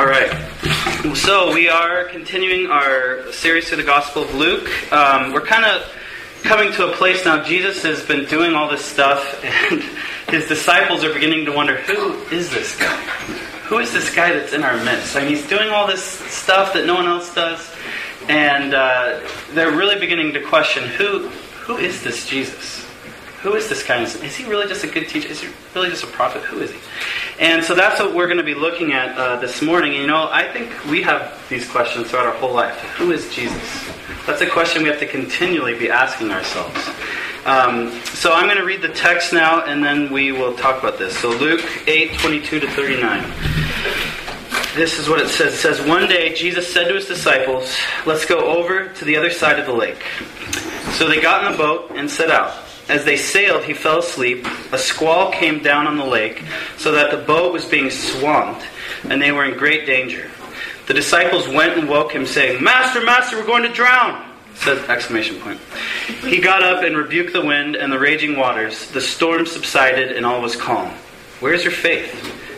All right. So we are continuing our series through the Gospel of Luke. Um, we're kind of coming to a place now. Jesus has been doing all this stuff, and his disciples are beginning to wonder who is this guy? Who is this guy that's in our midst? I mean, he's doing all this stuff that no one else does, and uh, they're really beginning to question who who is this Jesus? Who is this guy? Is he really just a good teacher? Is he really just a prophet? Who is he? And so that's what we're going to be looking at uh, this morning. And, you know, I think we have these questions throughout our whole life. Who is Jesus? That's a question we have to continually be asking ourselves. Um, so I'm going to read the text now, and then we will talk about this. So Luke 8, 22 to 39. This is what it says. It says, One day Jesus said to his disciples, Let's go over to the other side of the lake. So they got in the boat and set out. As they sailed, he fell asleep. A squall came down on the lake, so that the boat was being swamped, and they were in great danger. The disciples went and woke him, saying, Master, Master, we're going to drown! Says exclamation point. He got up and rebuked the wind and the raging waters. The storm subsided, and all was calm. Where's your faith?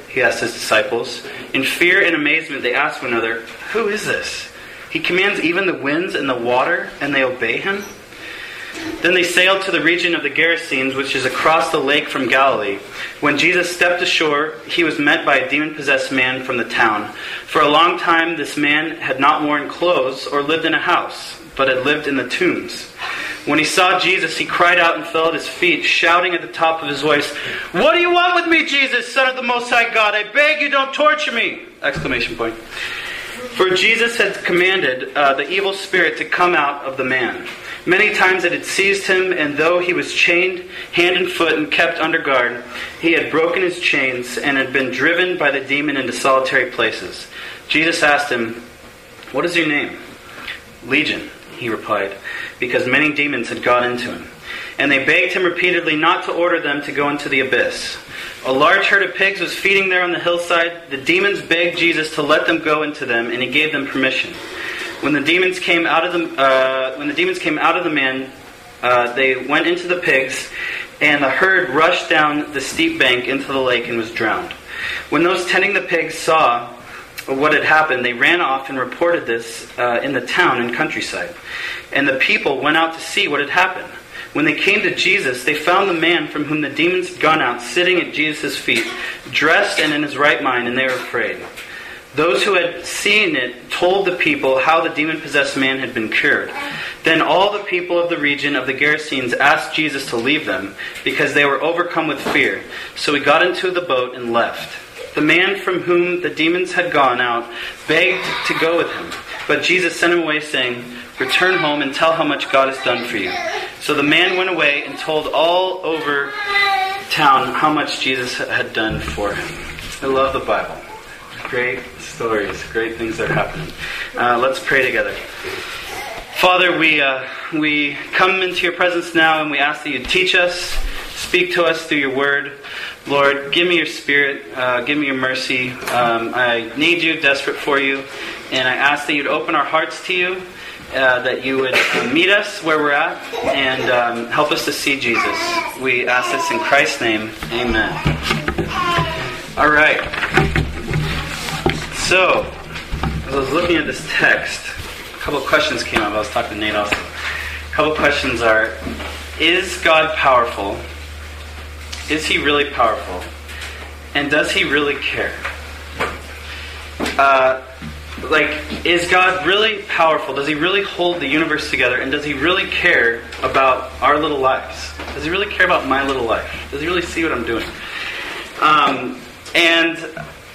He asked his disciples. In fear and amazement, they asked one another, Who is this? He commands even the winds and the water, and they obey him? Then they sailed to the region of the Gerasenes, which is across the lake from Galilee. When Jesus stepped ashore, he was met by a demon possessed man from the town. For a long time, this man had not worn clothes or lived in a house, but had lived in the tombs. When he saw Jesus, he cried out and fell at his feet, shouting at the top of his voice, What do you want with me, Jesus, Son of the Most High God? I beg you, don't torture me! Exclamation point. For Jesus had commanded uh, the evil spirit to come out of the man. Many times it had seized him, and though he was chained hand and foot and kept under guard, he had broken his chains and had been driven by the demon into solitary places. Jesus asked him, What is your name? Legion, he replied, because many demons had got into him. And they begged him repeatedly not to order them to go into the abyss. A large herd of pigs was feeding there on the hillside. The demons begged Jesus to let them go into them, and he gave them permission. When the demons came out of the uh, when the demons came out of the man, uh, they went into the pigs, and the herd rushed down the steep bank into the lake and was drowned. When those tending the pigs saw what had happened, they ran off and reported this uh, in the town and countryside. And the people went out to see what had happened. When they came to Jesus, they found the man from whom the demons had gone out sitting at Jesus' feet, dressed and in his right mind, and they were afraid. Those who had seen it told the people how the demon possessed man had been cured. Then all the people of the region of the Gerasenes asked Jesus to leave them because they were overcome with fear. So he got into the boat and left. The man from whom the demons had gone out begged to go with him, but Jesus sent him away, saying, Return home and tell how much God has done for you. So the man went away and told all over town how much Jesus had done for him. I love the Bible. Great stories, great things that are happening. Uh, let's pray together. Father, we, uh, we come into your presence now and we ask that you teach us, speak to us through your word. Lord, give me your spirit, uh, give me your mercy. Um, I need you, desperate for you, and I ask that you'd open our hearts to you, uh, that you would uh, meet us where we're at, and um, help us to see Jesus. We ask this in Christ's name. Amen. All right. So, as I was looking at this text, a couple questions came up. I was talking to Nate also. A couple questions are Is God powerful? Is he really powerful? And does he really care? Uh, like, is God really powerful? Does he really hold the universe together? And does he really care about our little lives? Does he really care about my little life? Does he really see what I'm doing? Um, and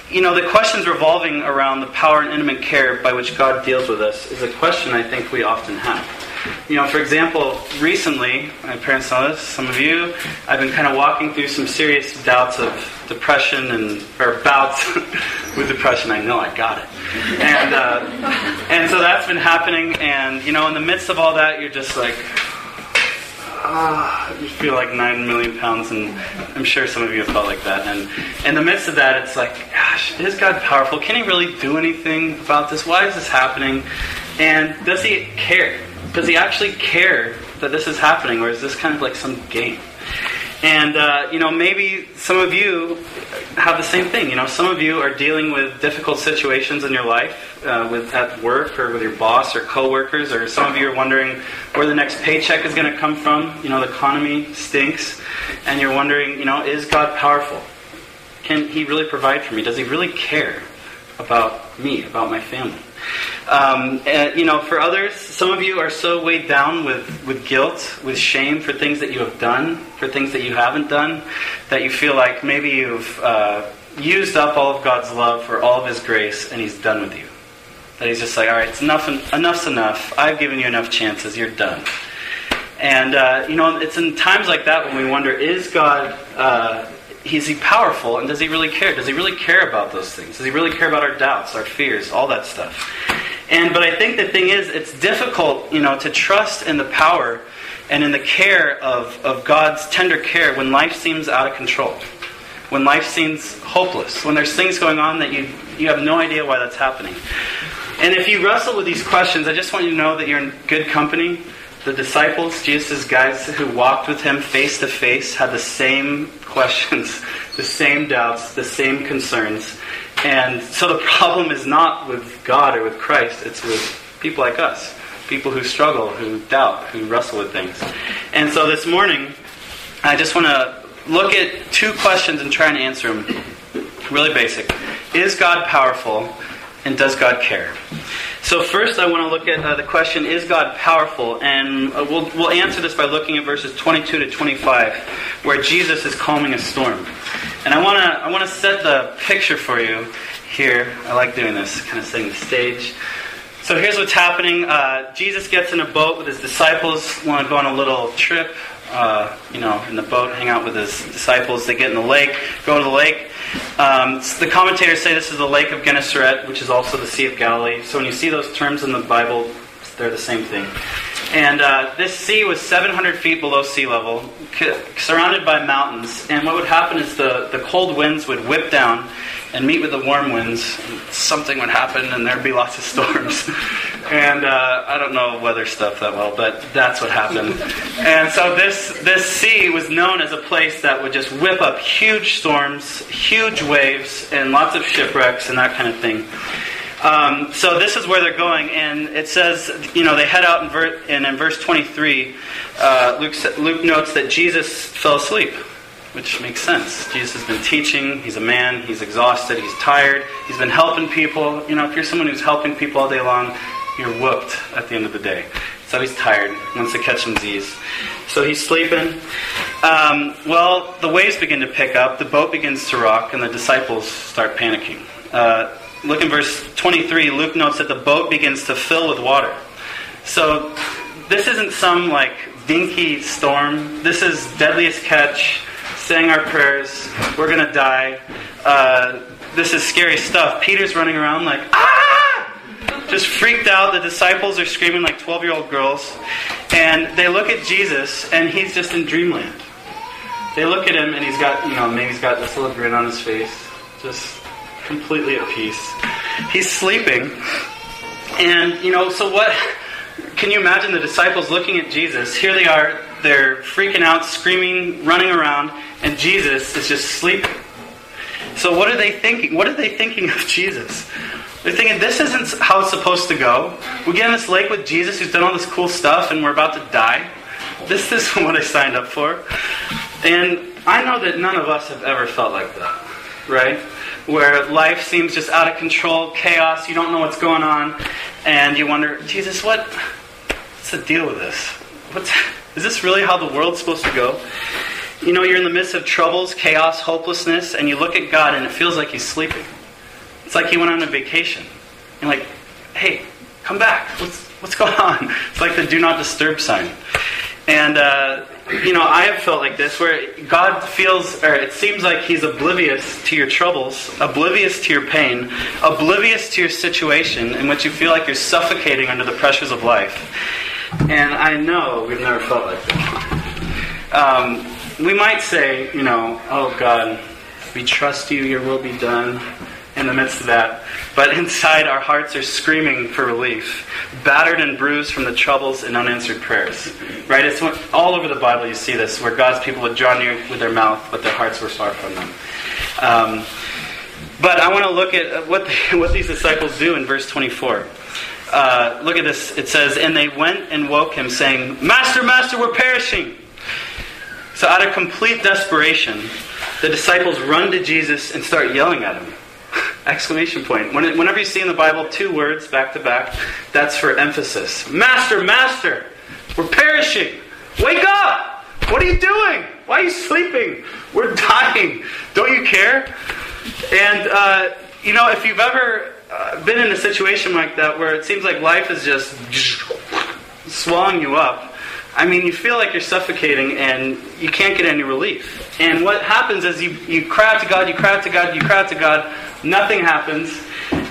you know, the questions revolving around the power and intimate care by which God deals with us is a question I think we often have. You know, for example, recently, my parents know this, some of you, I've been kind of walking through some serious doubts of depression and, or bouts with depression. I know I got it. And, uh, and so that's been happening, and, you know, in the midst of all that, you're just like, ah, you feel like nine million pounds, and I'm sure some of you have felt like that. And in the midst of that, it's like, gosh, is God powerful? Can He really do anything about this? Why is this happening? And does He care? Does He actually care that this is happening, or is this kind of like some game? And, uh, you know, maybe some of you have the same thing. You know, some of you are dealing with difficult situations in your life, uh, with at work or with your boss or coworkers, or some of you are wondering where the next paycheck is going to come from. You know, the economy stinks, and you're wondering, you know, is God powerful? Can He really provide for me? Does He really care about me, about my family? Um, and, you know, for others, some of you are so weighed down with, with guilt, with shame for things that you have done, for things that you haven't done, that you feel like maybe you've uh, used up all of God's love for all of His grace and He's done with you. That He's just like, all right, it's enough, enough's enough. I've given you enough chances. You're done. And, uh, you know, it's in times like that when we wonder, is God. Uh, is he powerful and does he really care? Does he really care about those things? Does he really care about our doubts, our fears, all that stuff? And but I think the thing is, it's difficult, you know, to trust in the power and in the care of, of God's tender care when life seems out of control, when life seems hopeless, when there's things going on that you you have no idea why that's happening. And if you wrestle with these questions, I just want you to know that you're in good company. The disciples, Jesus' guys who walked with him face to face, had the same questions, the same doubts, the same concerns. And so the problem is not with God or with Christ, it's with people like us. People who struggle, who doubt, who wrestle with things. And so this morning, I just want to look at two questions and try and answer them. Really basic. Is God powerful? And does God care? So first, I want to look at uh, the question: Is God powerful? And uh, we'll we'll answer this by looking at verses 22 to 25, where Jesus is calming a storm. And I want to I want to set the picture for you here. I like doing this, kind of setting the stage. So here's what's happening. Uh, Jesus gets in a boat with his disciples. Want to go on a little trip. Uh, you know, in the boat, hang out with his disciples. They get in the lake, go to the lake. Um, the commentators say this is the Lake of Gennesaret, which is also the Sea of Galilee. So when you see those terms in the Bible, they're the same thing. And uh, this sea was 700 feet below sea level, surrounded by mountains. And what would happen is the, the cold winds would whip down and meet with the warm winds. And something would happen, and there'd be lots of storms. and uh, I don't know weather stuff that well, but that's what happened. and so this this sea was known as a place that would just whip up huge storms, huge waves, and lots of shipwrecks and that kind of thing. Um, so this is where they're going, and it says, you know, they head out in, ver- and in verse 23, uh, Luke, Luke notes that Jesus fell asleep, which makes sense. Jesus has been teaching, he's a man, he's exhausted, he's tired, he's been helping people. You know, if you're someone who's helping people all day long, you're whooped at the end of the day. So he's tired, wants to catch some Z's. So he's sleeping. Um, well, the waves begin to pick up, the boat begins to rock, and the disciples start panicking. Uh, look in verse 23, Luke notes that the boat begins to fill with water. So this isn't some like dinky storm. This is deadliest catch, saying our prayers, we're going to die. Uh, this is scary stuff. Peter's running around like, ah! Just freaked out. The disciples are screaming like 12 year old girls. And they look at Jesus, and he's just in dreamland. They look at him, and he's got, you know, maybe he's got this little grin on his face. Just completely at peace. He's sleeping. And, you know, so what? Can you imagine the disciples looking at Jesus? Here they are, they're freaking out, screaming, running around, and Jesus is just sleeping. So what are they thinking? What are they thinking of Jesus? They're thinking, this isn't how it's supposed to go. We get in this lake with Jesus who's done all this cool stuff and we're about to die. This isn't what I signed up for. And I know that none of us have ever felt like that, right? Where life seems just out of control, chaos, you don't know what's going on, and you wonder, Jesus, what, what's the deal with this? What's, is this really how the world's supposed to go? You know, you're in the midst of troubles, chaos, hopelessness, and you look at God and it feels like He's sleeping. It's like He went on a vacation. You're like, hey, come back. What's, what's going on? It's like the do not disturb sign. And, uh, you know, I have felt like this where God feels, or it seems like He's oblivious to your troubles, oblivious to your pain, oblivious to your situation in which you feel like you're suffocating under the pressures of life. And I know we've never felt like that. Um, we might say, you know, oh God, we trust you, your will be done. In the midst of that. But inside, our hearts are screaming for relief, battered and bruised from the troubles and unanswered prayers. Right? It's all over the Bible you see this, where God's people would draw near with their mouth, but their hearts were far from them. Um, but I want to look at what, what these disciples do in verse 24. Uh, look at this. It says, And they went and woke him, saying, Master, Master, we're perishing. So, out of complete desperation, the disciples run to Jesus and start yelling at him. Exclamation point. Whenever you see in the Bible two words back to back, that's for emphasis. Master, Master, we're perishing. Wake up! What are you doing? Why are you sleeping? We're dying. Don't you care? And, uh, you know, if you've ever uh, been in a situation like that where it seems like life is just swallowing you up, I mean, you feel like you're suffocating and you can't get any relief. And what happens is you, you cry out to God, you cry out to God, you cry out to God, nothing happens.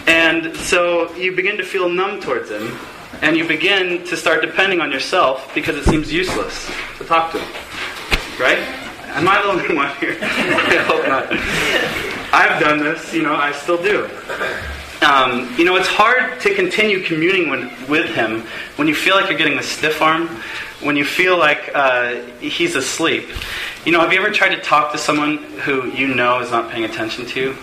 And so you begin to feel numb towards Him. And you begin to start depending on yourself because it seems useless to talk to Him. Right? Am I the only one here? I hope not. I've done this, you know, I still do. Um, you know, it's hard to continue communing when, with him when you feel like you're getting the stiff arm, when you feel like uh, he's asleep. You know, have you ever tried to talk to someone who you know is not paying attention to you?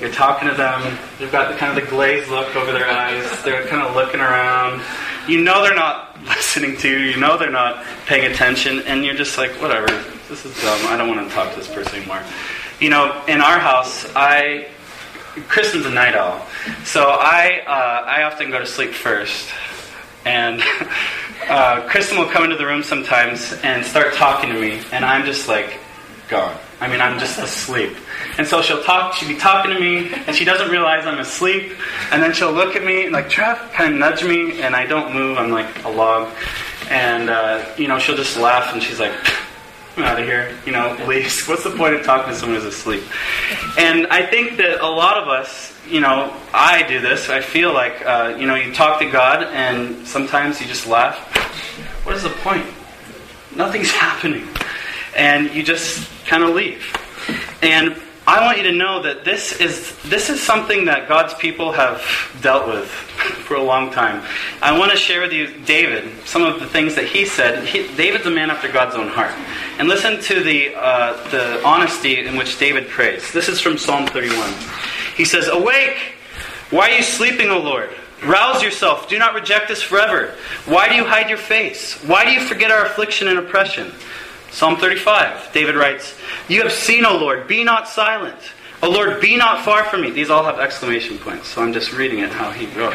You're talking to them, they've got the kind of the glazed look over their eyes, they're kind of looking around. You know they're not listening to you, you know they're not paying attention, and you're just like, whatever, this is dumb, I don't want to talk to this person anymore. You know, in our house, I Kristen's a night owl, so I uh, I often go to sleep first, and uh, Kristen will come into the room sometimes and start talking to me, and I'm just like gone. I mean, I'm just asleep. And so she'll talk, she'll be talking to me, and she doesn't realize I'm asleep. And then she'll look at me like, to kind of nudge me, and I don't move. I'm like a log. And, uh, you know, she'll just laugh, and she's like, I'm out of here. You know, leaves. What's the point of talking to someone who's asleep? And I think that a lot of us, you know, I do this. I feel like, uh, you know, you talk to God, and sometimes you just laugh. What is the point? Nothing's happening. And you just kind of leave. And I want you to know that this is this is something that God's people have dealt with for a long time. I want to share with you David some of the things that he said. He, David's a man after God's own heart, and listen to the uh, the honesty in which David prays. This is from Psalm 31. He says, "Awake! Why are you sleeping, O Lord?" Rouse yourself. Do not reject us forever. Why do you hide your face? Why do you forget our affliction and oppression? Psalm 35, David writes, You have seen, O Lord, be not silent. O Lord, be not far from me. These all have exclamation points, so I'm just reading it how he wrote.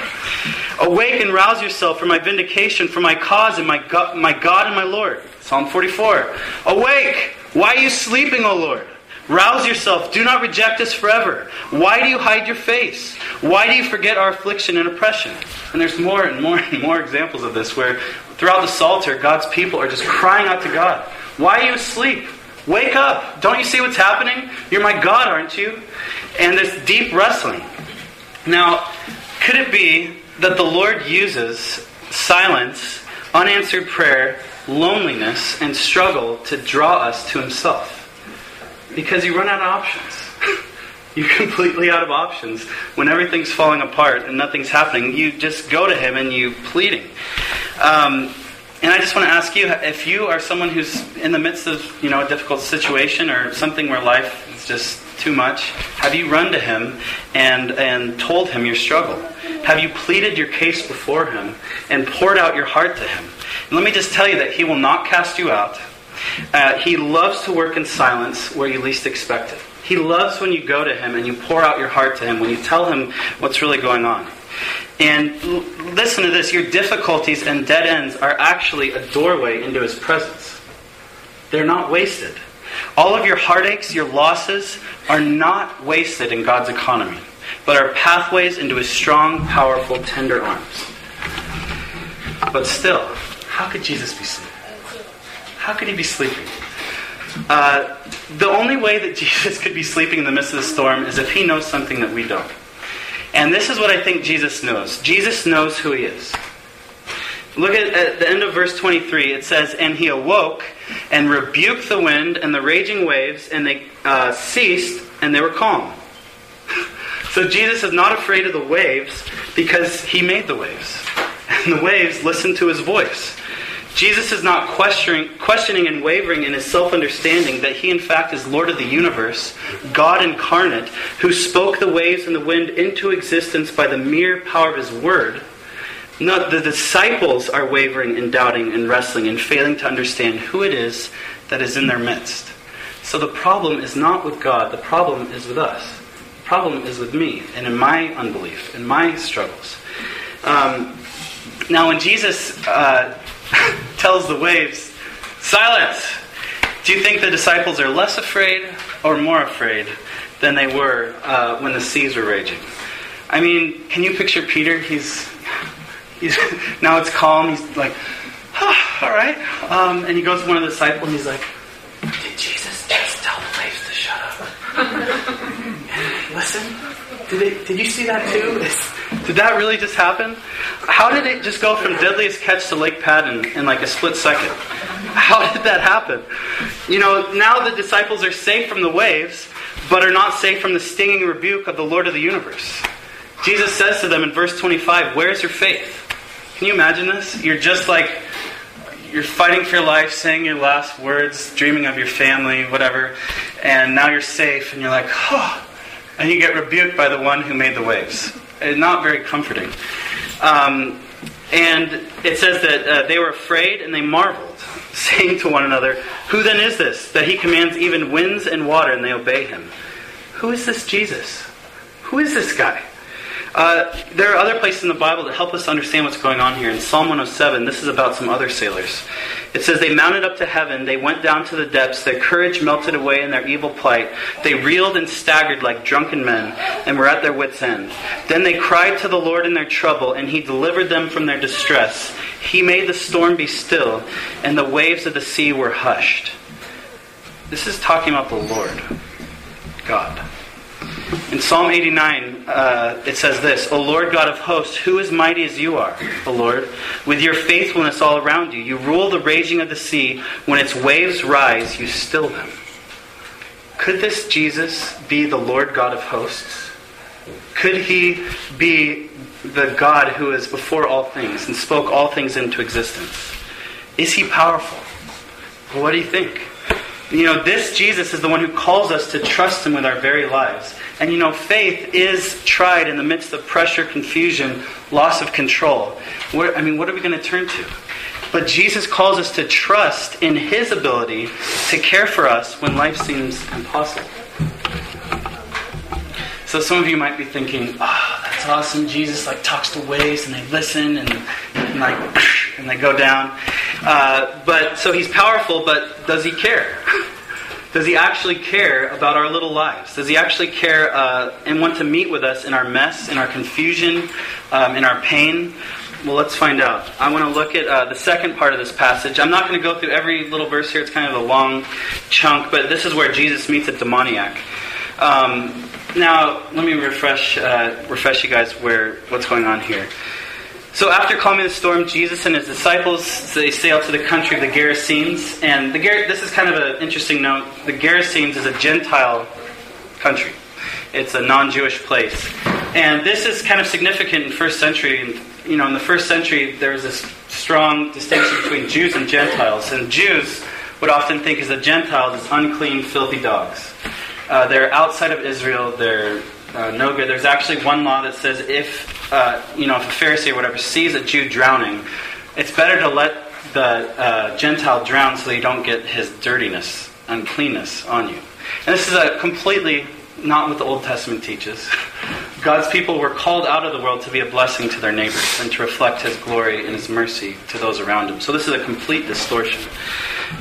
Awake and rouse yourself for my vindication, for my cause and my God, my God and my Lord. Psalm 44. Awake! Why are you sleeping, O Lord? Rouse yourself. Do not reject us forever. Why do you hide your face? Why do you forget our affliction and oppression? And there's more and more and more examples of this where throughout the Psalter, God's people are just crying out to God. Why are you asleep? Wake up. Don't you see what's happening? You're my God, aren't you? And this deep wrestling. Now, could it be that the Lord uses silence, unanswered prayer, loneliness, and struggle to draw us to Himself? Because you run out of options. You're completely out of options. When everything's falling apart and nothing's happening, you just go to Him and you pleading. Um, and I just want to ask you if you are someone who's in the midst of you know a difficult situation or something where life is just too much, have you run to him and and told him your struggle? Have you pleaded your case before him and poured out your heart to him? And let me just tell you that he will not cast you out. Uh, he loves to work in silence where you least expect it. He loves when you go to him and you pour out your heart to him, when you tell him what's really going on. And l- listen to this your difficulties and dead ends are actually a doorway into His presence. They're not wasted. All of your heartaches, your losses, are not wasted in God's economy, but are pathways into His strong, powerful, tender arms. But still, how could Jesus be sleeping? How could He be sleeping? Uh, the only way that Jesus could be sleeping in the midst of the storm is if He knows something that we don't. And this is what I think Jesus knows. Jesus knows who he is. Look at, at, the end of verse 23. It says, And he awoke and rebuked the wind and the raging waves, and they uh, ceased and they were calm. So Jesus is not afraid of the waves because he made the waves. And the waves listened to his voice. Jesus is not questioning, questioning and wavering in his self understanding that he, in fact, is Lord of the universe, God incarnate, who spoke the waves and the wind into existence by the mere power of his word. No, the disciples are wavering and doubting and wrestling and failing to understand who it is that is in their midst. So the problem is not with God, the problem is with us. The problem is with me and in my unbelief, in my struggles. Um, now, when Jesus uh, tells the waves, silence, do you think the disciples are less afraid or more afraid than they were uh, when the seas were raging? I mean, can you picture Peter? He's, he's now it's calm. He's like, oh, all right, um, and he goes to one of the disciples and he's like, up?" Did, it, did you see that too? Did that really just happen? How did it just go from deadliest catch to Lake Padden in like a split second? How did that happen? You know, now the disciples are safe from the waves, but are not safe from the stinging rebuke of the Lord of the universe. Jesus says to them in verse 25, Where's your faith? Can you imagine this? You're just like, you're fighting for your life, saying your last words, dreaming of your family, whatever, and now you're safe, and you're like, oh, and you get rebuked by the one who made the waves. It's not very comforting. Um, and it says that uh, they were afraid and they marveled, saying to one another, Who then is this, that he commands even winds and water and they obey him? Who is this Jesus? Who is this guy? Uh, there are other places in the Bible that help us understand what's going on here. In Psalm 107, this is about some other sailors. It says, They mounted up to heaven, they went down to the depths, their courage melted away in their evil plight. They reeled and staggered like drunken men, and were at their wits' end. Then they cried to the Lord in their trouble, and He delivered them from their distress. He made the storm be still, and the waves of the sea were hushed. This is talking about the Lord, God. In Psalm 89, uh, it says this O Lord God of hosts, who is mighty as you are, O Lord, with your faithfulness all around you? You rule the raging of the sea. When its waves rise, you still them. Could this Jesus be the Lord God of hosts? Could he be the God who is before all things and spoke all things into existence? Is he powerful? What do you think? You know, this Jesus is the one who calls us to trust him with our very lives. And you know, faith is tried in the midst of pressure, confusion, loss of control. Where, I mean, what are we going to turn to? But Jesus calls us to trust in his ability to care for us when life seems impossible. So some of you might be thinking, "Oh, that's awesome! Jesus like talks to waves, and they listen, and, and like, and they go down." Uh, but so he's powerful, but does he care? Does he actually care about our little lives? Does he actually care uh, and want to meet with us in our mess, in our confusion, um, in our pain? Well, let's find out. I want to look at uh, the second part of this passage. I'm not going to go through every little verse here, it's kind of a long chunk, but this is where Jesus meets a demoniac. Um, now, let me refresh, uh, refresh you guys where what's going on here. So after calming the storm, Jesus and his disciples they sail to the country of the Gerasenes, and the this is kind of an interesting note. The Gerasenes is a Gentile country; it's a non-Jewish place, and this is kind of significant in first century. You know, in the first century, there was this strong distinction between Jews and Gentiles, and Jews would often think as a Gentile as unclean, filthy dogs. Uh, they're outside of Israel. They're uh, no good. There's actually one law that says if uh, you know, if a Pharisee or whatever sees a Jew drowning, it's better to let the uh, Gentile drown so you don't get his dirtiness, uncleanness on you. And this is a completely not what the Old Testament teaches. God's people were called out of the world to be a blessing to their neighbors and to reflect His glory and His mercy to those around them. So this is a complete distortion.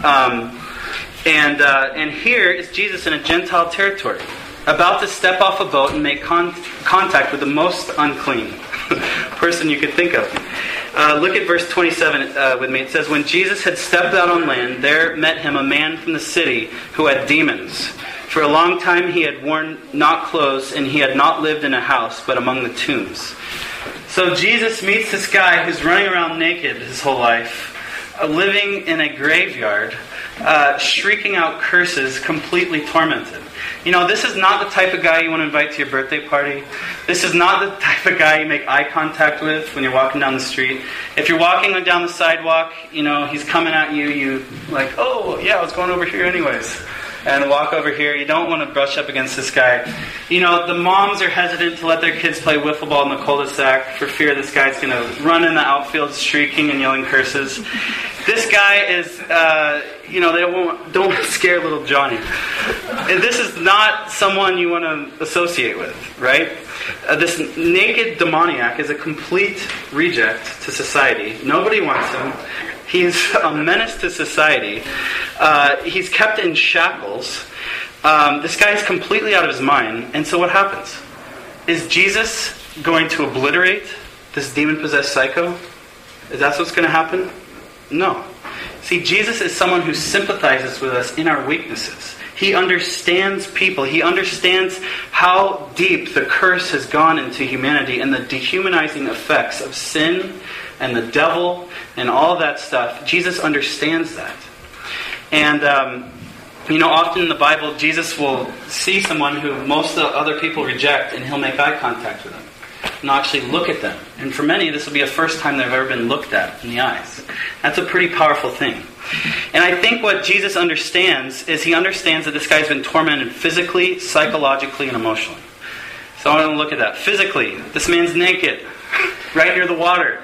Um, and, uh, and here is Jesus in a Gentile territory about to step off a boat and make con- contact with the most unclean person you could think of. Uh, look at verse 27 uh, with me. It says, When Jesus had stepped out on land, there met him a man from the city who had demons. For a long time he had worn not clothes, and he had not lived in a house, but among the tombs. So Jesus meets this guy who's running around naked his whole life, uh, living in a graveyard, uh, shrieking out curses, completely tormented. You know, this is not the type of guy you want to invite to your birthday party. This is not the type of guy you make eye contact with when you're walking down the street. If you're walking down the sidewalk, you know, he's coming at you, you like, oh, yeah, I was going over here anyways and walk over here. You don't want to brush up against this guy. You know, the moms are hesitant to let their kids play wiffle ball in the cul-de-sac for fear this guy's going to run in the outfield shrieking and yelling curses. This guy is, uh, you know, they don't don't scare little Johnny. And this is not someone you want to associate with, right? Uh, this naked demoniac is a complete reject to society. Nobody wants him. He's a menace to society. Uh, he's kept in shackles. Um, this guy is completely out of his mind. And so what happens? Is Jesus going to obliterate this demon possessed psycho? Is that what's going to happen? No. See, Jesus is someone who sympathizes with us in our weaknesses. He understands people. He understands how deep the curse has gone into humanity and the dehumanizing effects of sin and the devil and all that stuff. Jesus understands that. And, um, you know, often in the Bible, Jesus will see someone who most other people reject, and he'll make eye contact with them and actually look at them. And for many, this will be the first time they've ever been looked at in the eyes. That's a pretty powerful thing. And I think what Jesus understands is he understands that this guy's been tormented physically, psychologically, and emotionally. So I want to look at that. Physically, this man's naked, right near the water.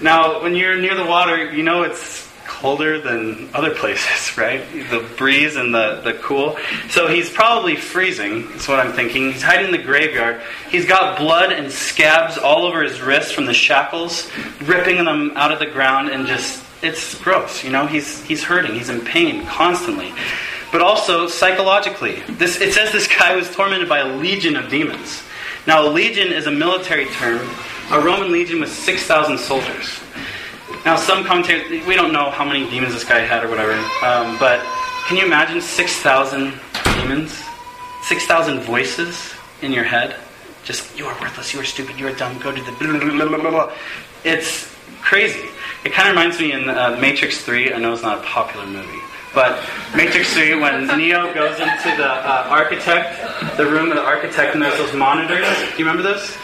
Now, when you're near the water, you know it's colder than other places, right? The breeze and the, the cool. So he's probably freezing, is what I'm thinking. He's hiding in the graveyard. He's got blood and scabs all over his wrists from the shackles, ripping them out of the ground and just, it's gross, you know? He's, he's hurting, he's in pain constantly. But also psychologically. This, it says this guy was tormented by a legion of demons. Now, a legion is a military term. A Roman legion was 6,000 soldiers. Now, some commentators, we don't know how many demons this guy had or whatever, um, but can you imagine 6,000 demons? 6,000 voices in your head? Just, you are worthless, you are stupid, you are dumb, go to the blah, blah, blah, blah, It's crazy. It kind of reminds me in uh, Matrix 3, I know it's not a popular movie, but Matrix 3, when Neo goes into the uh, architect, the room of the architect, and there's those monitors. Do you remember this?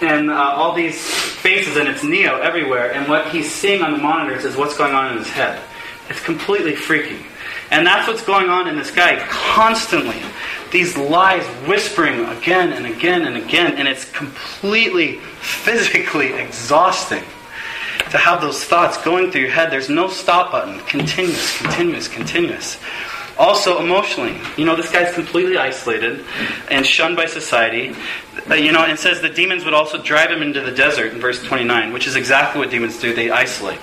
And uh, all these faces, and it's Neo everywhere. And what he's seeing on the monitors is what's going on in his head. It's completely freaky. And that's what's going on in this guy constantly. These lies whispering again and again and again, and it's completely physically exhausting to have those thoughts going through your head. There's no stop button. Continuous, continuous, continuous. Also, emotionally, you know, this guy's completely isolated and shunned by society. Uh, you know, and says the demons would also drive him into the desert in verse 29, which is exactly what demons do. They isolate.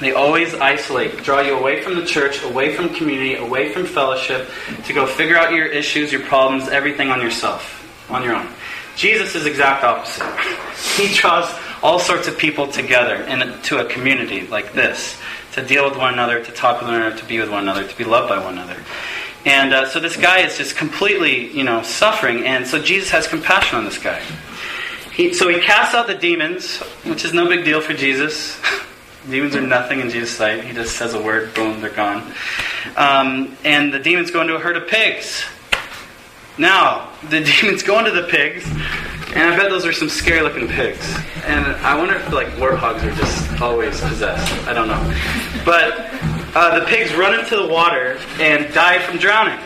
They always isolate, draw you away from the church, away from community, away from fellowship, to go figure out your issues, your problems, everything on yourself, on your own. Jesus is exact opposite. He draws all sorts of people together into a community like this to deal with one another, to talk with one another, to be with one another, to be loved by one another. And uh, so this guy is just completely, you know, suffering, and so Jesus has compassion on this guy. He, so he casts out the demons, which is no big deal for Jesus. demons are nothing in Jesus' sight. He just says a word, boom, they're gone. Um, and the demons go into a herd of pigs. Now, the demons go into the pigs, and I bet those are some scary looking pigs. And I wonder if like warthogs are just always possessed. I don't know. But uh, the pigs run into the water and die from drowning.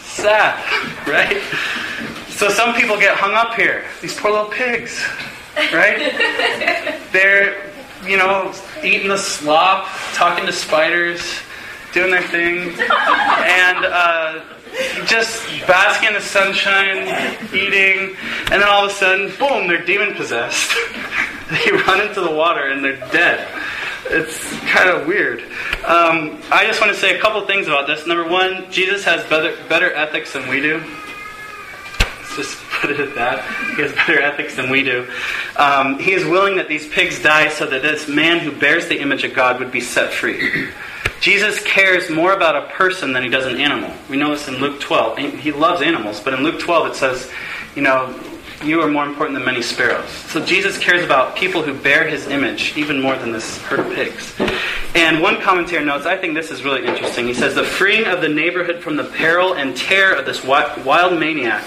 Sad, right? So some people get hung up here. These poor little pigs, right? They're, you know, eating the slop, talking to spiders, doing their thing, and. Uh, just basking in the sunshine, eating, and then all of a sudden, boom, they're demon possessed. they run into the water and they're dead. It's kind of weird. Um, I just want to say a couple things about this. Number one, Jesus has better, better ethics than we do. Let's just put it at that. He has better ethics than we do. Um, he is willing that these pigs die so that this man who bears the image of God would be set free. Jesus cares more about a person than he does an animal. We know this in Luke 12. He loves animals, but in Luke 12 it says, you know, You are more important than many sparrows. So Jesus cares about people who bear his image even more than this herd of pigs. And one commentator notes, I think this is really interesting. He says, The freeing of the neighborhood from the peril and terror of this wild maniac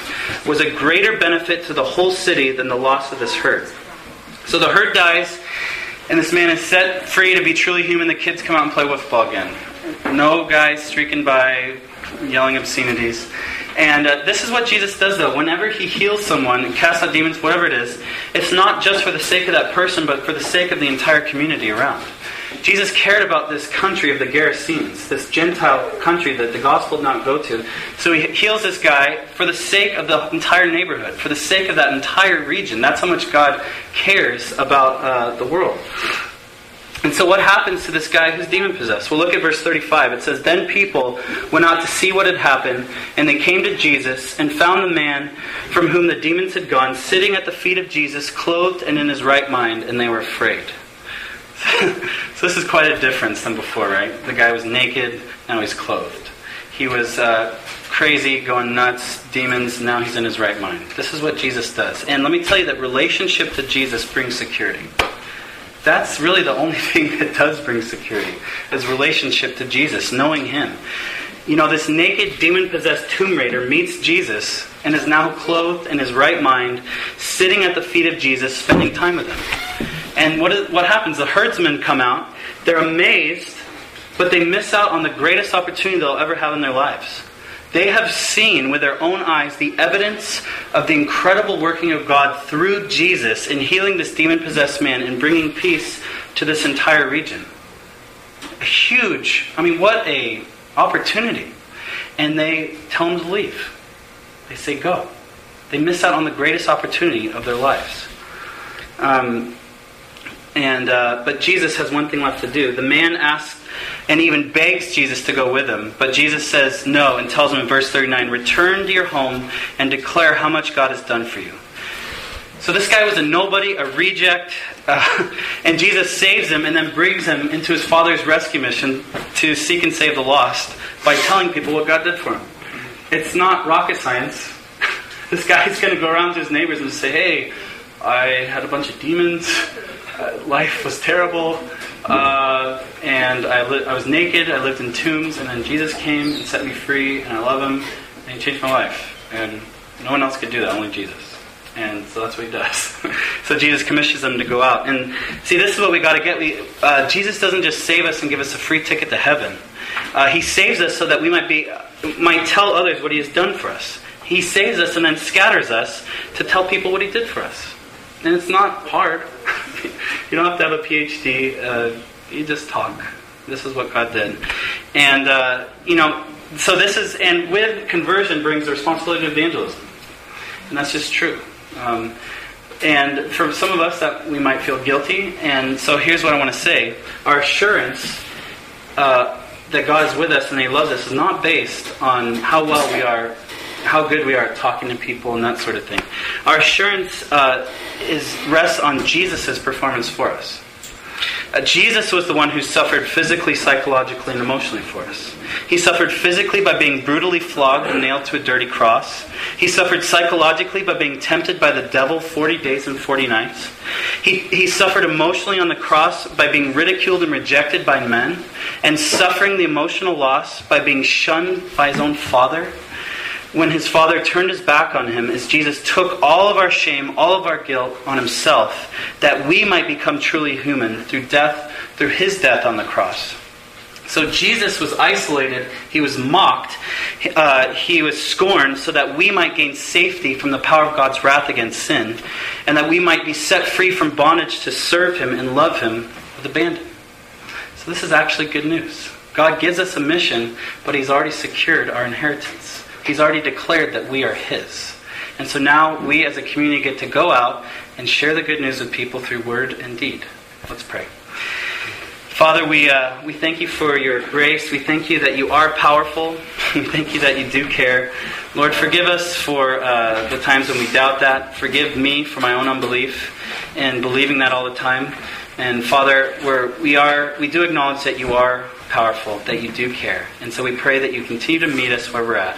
was a greater benefit to the whole city than the loss of this herd. So the herd dies, and this man is set free to be truly human. The kids come out and play football again. No guys streaking by, yelling obscenities. And uh, this is what Jesus does, though. Whenever he heals someone and casts out demons, whatever it is, it's not just for the sake of that person, but for the sake of the entire community around. Jesus cared about this country of the Gerasenes, this Gentile country that the gospel did not go to. So he heals this guy for the sake of the entire neighborhood, for the sake of that entire region. That's how much God cares about uh, the world. And so, what happens to this guy who's demon possessed? Well, look at verse 35. It says, Then people went out to see what had happened, and they came to Jesus and found the man from whom the demons had gone sitting at the feet of Jesus, clothed and in his right mind, and they were afraid. so, this is quite a difference than before, right? The guy was naked, now he's clothed. He was uh, crazy, going nuts, demons, now he's in his right mind. This is what Jesus does. And let me tell you that relationship to Jesus brings security. That's really the only thing that does bring security, is relationship to Jesus, knowing Him. You know, this naked, demon possessed tomb raider meets Jesus and is now clothed in his right mind, sitting at the feet of Jesus, spending time with him. And what, is, what happens? The herdsmen come out, they're amazed, but they miss out on the greatest opportunity they'll ever have in their lives. They have seen with their own eyes the evidence of the incredible working of God through Jesus in healing this demon possessed man and bringing peace to this entire region. A huge, I mean, what a opportunity. And they tell him to leave. They say, go. They miss out on the greatest opportunity of their lives. Um, and uh, but Jesus has one thing left to do. The man asks and even begs Jesus to go with him. But Jesus says no and tells him in verse 39 Return to your home and declare how much God has done for you. So this guy was a nobody, a reject, uh, and Jesus saves him and then brings him into his father's rescue mission to seek and save the lost by telling people what God did for him. It's not rocket science. this guy's going to go around to his neighbors and say, hey, I had a bunch of demons. Uh, life was terrible. Uh, and I, li- I was naked, I lived in tombs, and then Jesus came and set me free, and I love him, and he changed my life. And no one else could do that, only Jesus. And so that's what he does. so Jesus commissions them to go out. And see, this is what we got to get. We, uh, Jesus doesn't just save us and give us a free ticket to heaven. Uh, he saves us so that we might be, might tell others what he has done for us. He saves us and then scatters us to tell people what he did for us. And it's not hard. you don't have to have a PhD. Uh, you just talk. This is what God did. And, uh, you know, so this is, and with conversion brings the responsibility of evangelism. And that's just true. Um, and for some of us, that we might feel guilty. And so here's what I want to say our assurance uh, that God is with us and He loves us is not based on how well we are how good we are at talking to people and that sort of thing. Our assurance uh, is rests on Jesus' performance for us. Uh, Jesus was the one who suffered physically, psychologically, and emotionally for us. He suffered physically by being brutally flogged and nailed to a dirty cross. He suffered psychologically by being tempted by the devil 40 days and 40 nights. He, he suffered emotionally on the cross by being ridiculed and rejected by men, and suffering the emotional loss by being shunned by his own father when his father turned his back on him as Jesus took all of our shame, all of our guilt on himself, that we might become truly human through death, through his death on the cross. So Jesus was isolated, he was mocked, uh, he was scorned, so that we might gain safety from the power of God's wrath against sin, and that we might be set free from bondage to serve him and love him with abandon. So this is actually good news. God gives us a mission, but he's already secured our inheritance. He's already declared that we are His. And so now we as a community get to go out and share the good news with people through word and deed. Let's pray. Father, we, uh, we thank you for your grace. We thank you that you are powerful. we thank you that you do care. Lord, forgive us for uh, the times when we doubt that. Forgive me for my own unbelief and believing that all the time. And Father, we're, we are we do acknowledge that you are powerful, that you do care. And so we pray that you continue to meet us where we're at.